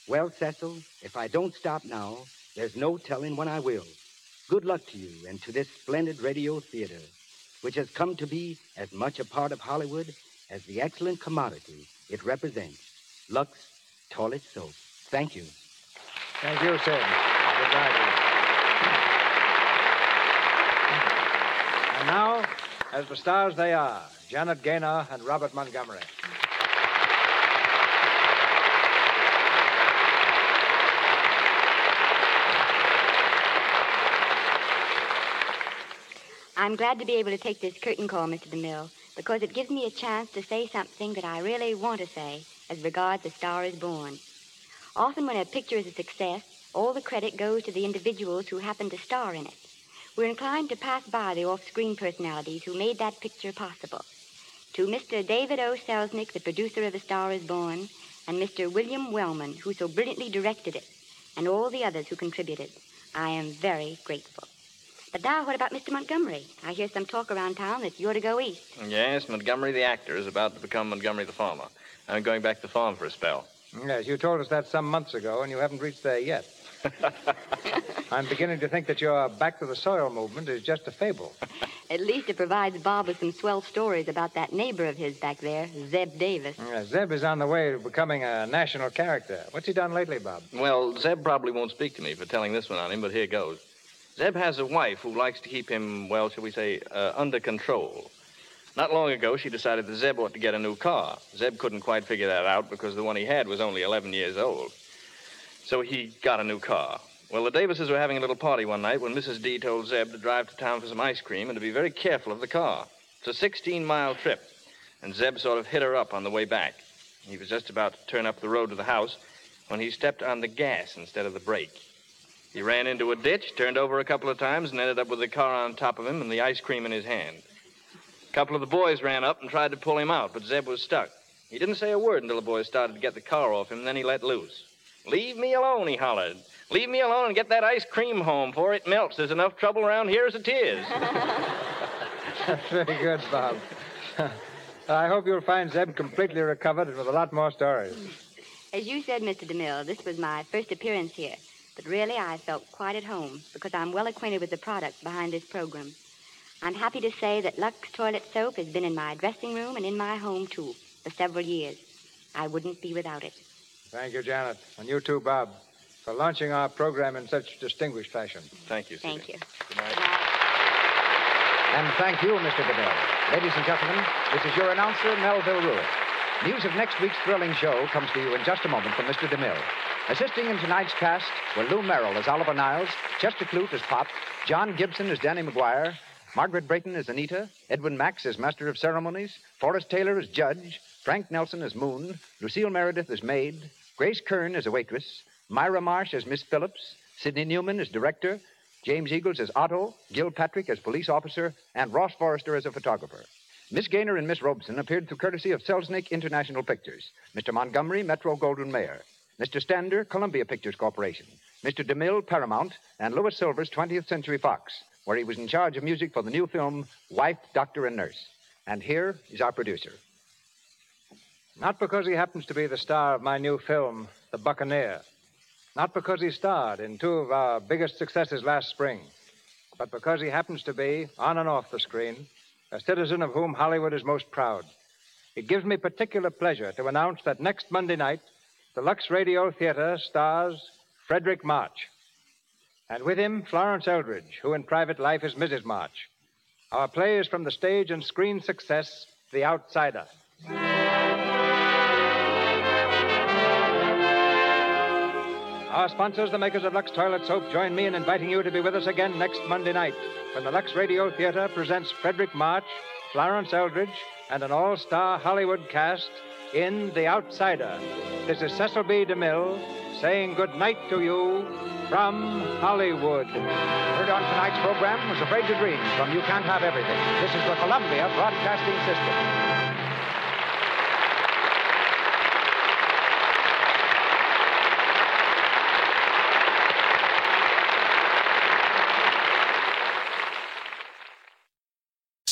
Well, Cecil, if I don't stop now, there's no telling when I will. Good luck to you and to this splendid radio theater, which has come to be as much a part of Hollywood as the excellent commodity it represents Lux Toilet Soap. Thank you. Thank you, sir. Goodbye. And now, as the stars they are, Janet Gaynor and Robert Montgomery. I'm glad to be able to take this curtain call, Mr. DeMille, because it gives me a chance to say something that I really want to say as regards The Star is Born. Often when a picture is a success, all the credit goes to the individuals who happen to star in it. We're inclined to pass by the off-screen personalities who made that picture possible. To Mr. David O. Selznick, the producer of A Star is Born, and Mr. William Wellman, who so brilliantly directed it, and all the others who contributed, I am very grateful. But now, what about Mr. Montgomery? I hear some talk around town that you're to go east. Yes, Montgomery the actor is about to become Montgomery the farmer. I'm going back to the farm for a spell. Yes, you told us that some months ago, and you haven't reached there yet. I'm beginning to think that your back to the soil movement is just a fable. At least it provides Bob with some swell stories about that neighbor of his back there, Zeb Davis. Uh, Zeb is on the way to becoming a national character. What's he done lately, Bob? Well, Zeb probably won't speak to me for telling this one on him, but here goes. Zeb has a wife who likes to keep him, well, shall we say, uh, under control. Not long ago, she decided that Zeb ought to get a new car. Zeb couldn't quite figure that out because the one he had was only 11 years old. So he got a new car. Well, the Davises were having a little party one night when Mrs. D told Zeb to drive to town for some ice cream and to be very careful of the car. It's a 16 mile trip, and Zeb sort of hit her up on the way back. He was just about to turn up the road to the house when he stepped on the gas instead of the brake. He ran into a ditch, turned over a couple of times, and ended up with the car on top of him and the ice cream in his hand. A couple of the boys ran up and tried to pull him out, but Zeb was stuck. He didn't say a word until the boys started to get the car off him, and then he let loose. Leave me alone, he hollered. Leave me alone and get that ice cream home before it melts. There's enough trouble around here as it is. That's Very good, Bob. I hope you'll find Zeb completely recovered and with a lot more stories. As you said, Mr. DeMille, this was my first appearance here. But really, I felt quite at home because I'm well acquainted with the product behind this program. I'm happy to say that Lux Toilet Soap has been in my dressing room and in my home, too, for several years. I wouldn't be without it. Thank you, Janet. And you too, Bob, for launching our program in such distinguished fashion. Thank you, Thank you. Good night. And thank you, Mr. DeMille. Ladies and gentlemen, this is your announcer, Melville Ruick. News of next week's thrilling show comes to you in just a moment from Mr. DeMille. Assisting in tonight's cast were Lou Merrill as Oliver Niles, Chester Clute as Pop, John Gibson as Danny McGuire, Margaret Brayton as Anita, Edwin Max as Master of Ceremonies, Forrest Taylor as Judge, Frank Nelson as Moon, Lucille Meredith as Maid, Grace Kern as a waitress, Myra Marsh as Miss Phillips, Sidney Newman as director, James Eagles as Otto, Gil Patrick as police officer, and Ross Forrester as a photographer. Miss Gaynor and Miss Robson appeared through courtesy of Selznick International Pictures, Mr. Montgomery, Metro Goldwyn Mayer, Mr. Stander, Columbia Pictures Corporation, Mr. DeMille, Paramount, and Louis Silvers, 20th Century Fox, where he was in charge of music for the new film Wife, Doctor, and Nurse. And here is our producer. Not because he happens to be the star of my new film, The Buccaneer. Not because he starred in two of our biggest successes last spring. But because he happens to be, on and off the screen, a citizen of whom Hollywood is most proud. It gives me particular pleasure to announce that next Monday night, the Lux Radio Theater stars Fredric March. And with him, Florence Eldridge, who in private life is Mrs. March. Our play is from the stage and screen success, The Outsider. Our sponsors, the makers of Lux Toilet Soap, join me in inviting you to be with us again next Monday night when the Lux Radio Theater presents Fredric March, Florence Eldridge, and an all star Hollywood cast in The Outsider. This is Cecil B. DeMille saying good night to you from Hollywood. Heard on tonight's program was Afraid to Dream from You Can't Have Everything. This is the Columbia Broadcasting System.